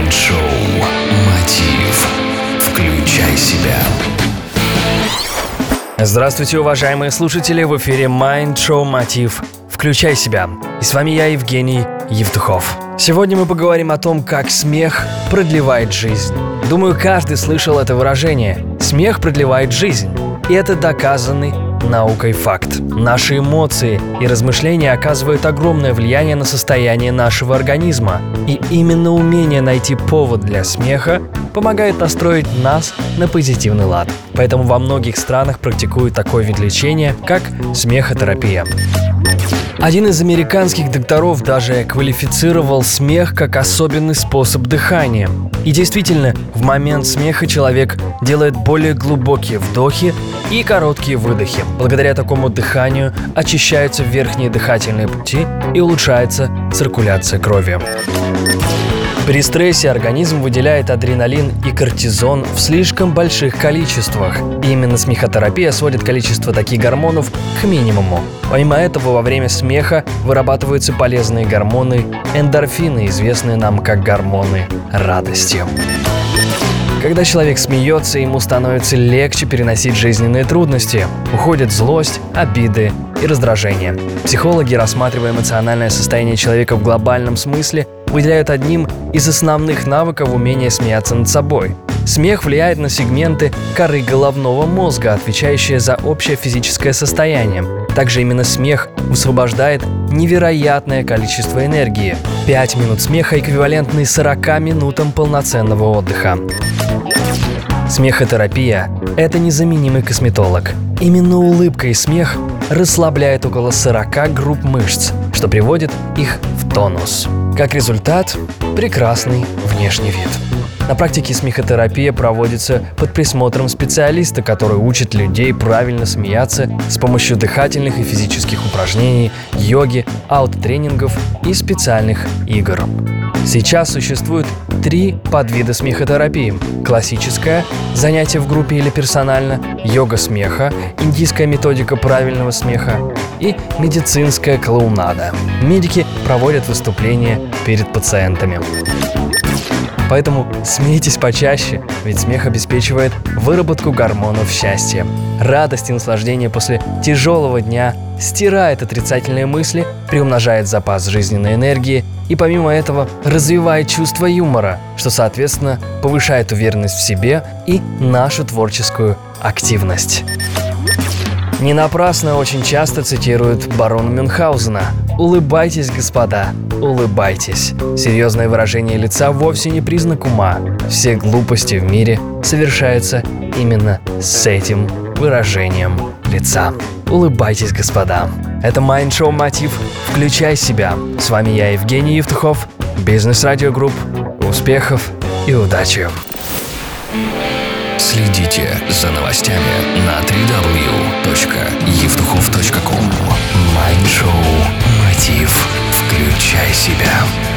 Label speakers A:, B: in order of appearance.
A: Майнд-шоу «Мотив». Включай себя.
B: Здравствуйте, уважаемые слушатели! В эфире Майнд-шоу «Мотив». Включай себя. И с вами я, Евгений Евтухов. Сегодня мы поговорим о том, как смех продлевает жизнь. Думаю, каждый слышал это выражение. Смех продлевает жизнь. И это доказанный наукой факт. Наши эмоции и размышления оказывают огромное влияние на состояние нашего организма. И именно умение найти повод для смеха помогает настроить нас на позитивный лад. Поэтому во многих странах практикуют такой вид лечения, как смехотерапия. Один из американских докторов даже квалифицировал смех как особенный способ дыхания. И действительно, в момент смеха человек делает более глубокие вдохи и короткие выдохи. Благодаря такому дыханию очищаются верхние дыхательные пути и улучшается циркуляция крови. При стрессе организм выделяет адреналин и кортизон в слишком больших количествах. И именно смехотерапия сводит количество таких гормонов к минимуму. Помимо этого, во время смеха вырабатываются полезные гормоны эндорфины, известные нам как гормоны радости. Когда человек смеется, ему становится легче переносить жизненные трудности. Уходит злость, обиды и раздражение. Психологи, рассматривая эмоциональное состояние человека в глобальном смысле, выделяют одним из основных навыков умение смеяться над собой. Смех влияет на сегменты коры головного мозга, отвечающие за общее физическое состояние. Также именно смех высвобождает невероятное количество энергии. 5 минут смеха эквивалентны 40 минутам полноценного отдыха. Смехотерапия – это незаменимый косметолог. Именно улыбка и смех расслабляет около 40 групп мышц, что приводит их в тонус. Как результат – прекрасный внешний вид. На практике смехотерапия проводится под присмотром специалиста, который учит людей правильно смеяться с помощью дыхательных и физических упражнений, йоги, аутотренингов и специальных игр. Сейчас существует три подвида смехотерапии. Классическая – занятие в группе или персонально, йога смеха, индийская методика правильного смеха и медицинская клоунада. Медики проводят выступления перед пациентами. Поэтому смейтесь почаще, ведь смех обеспечивает выработку гормонов счастья. Радость и наслаждение после тяжелого дня стирает отрицательные мысли, приумножает запас жизненной энергии и помимо этого развивает чувство юмора, что, соответственно, повышает уверенность в себе и нашу творческую активность. Не напрасно очень часто цитируют барона Мюнхгаузена «Улыбайтесь, господа, улыбайтесь». Серьезное выражение лица вовсе не признак ума. Все глупости в мире совершаются именно с этим выражением лица. Улыбайтесь, господа. Это Mind Show Мотив «Включай себя». С вами я, Евгений Евтухов, Бизнес Радио Групп. Успехов и удачи!
A: Следите за новостями на. Включай себя.